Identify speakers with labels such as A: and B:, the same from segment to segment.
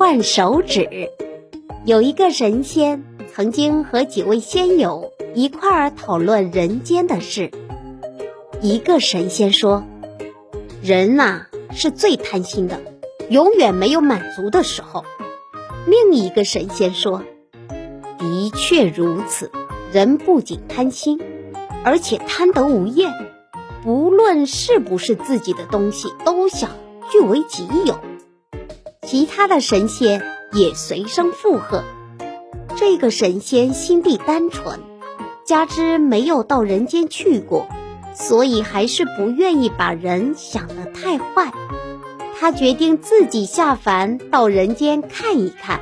A: 换手指。有一个神仙曾经和几位仙友一块儿讨论人间的事。一个神仙说：“人呐是最贪心的，永远没有满足的时候。”另一个神仙说：“的确如此，人不仅贪心，而且贪得无厌，不论是不是自己的东西，都想据为己有。”其他的神仙也随声附和。这个神仙心地单纯，加之没有到人间去过，所以还是不愿意把人想得太坏。他决定自己下凡到人间看一看，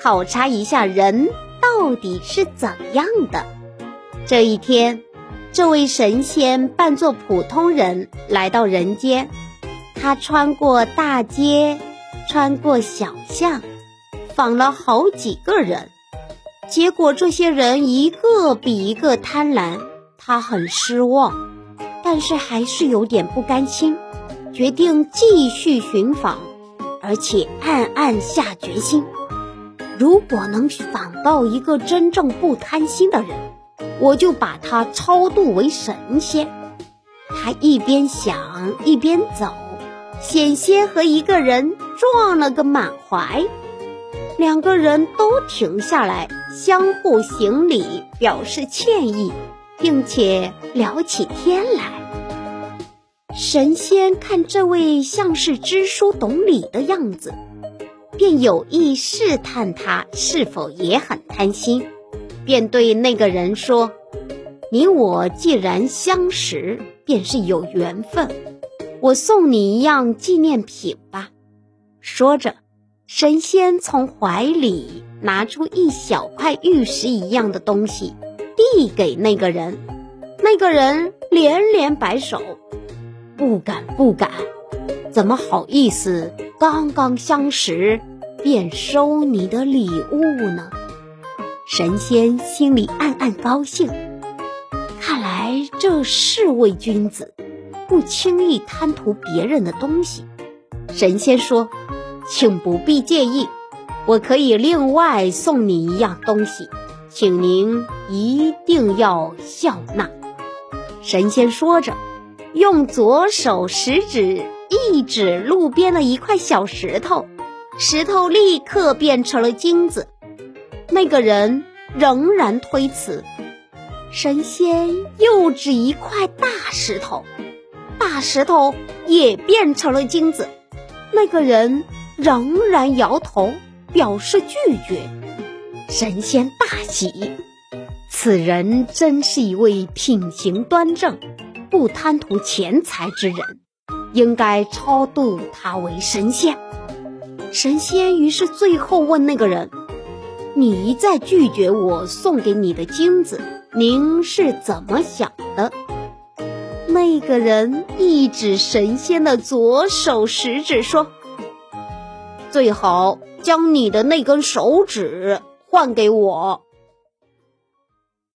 A: 考察一下人到底是怎样的。这一天，这位神仙扮作普通人来到人间，他穿过大街。穿过小巷，访了好几个人，结果这些人一个比一个贪婪，他很失望，但是还是有点不甘心，决定继续寻访，而且暗暗下决心：如果能访到一个真正不贪心的人，我就把他超度为神仙。他一边想一边走。险些和一个人撞了个满怀，两个人都停下来，相互行礼，表示歉意，并且聊起天来。神仙看这位像是知书懂礼的样子，便有意试探他是否也很贪心，便对那个人说：“你我既然相识，便是有缘分。”我送你一样纪念品吧。说着，神仙从怀里拿出一小块玉石一样的东西，递给那个人。那个人连连摆手：“不敢，不敢，怎么好意思？刚刚相识，便收你的礼物呢？”神仙心里暗暗高兴，看来这是位君子。不轻易贪图别人的东西，神仙说：“请不必介意，我可以另外送你一样东西，请您一定要笑纳。”神仙说着，用左手食指一指路边的一块小石头，石头立刻变成了金子。那个人仍然推辞，神仙又指一块大石头。大石头也变成了金子，那个人仍然摇头表示拒绝。神仙大喜，此人真是一位品行端正、不贪图钱财之人，应该超度他为神仙。神仙于是最后问那个人：“你一再拒绝我送给你的金子，您是怎么想的？”那个人一指神仙的左手食指，说：“最好将你的那根手指换给我。”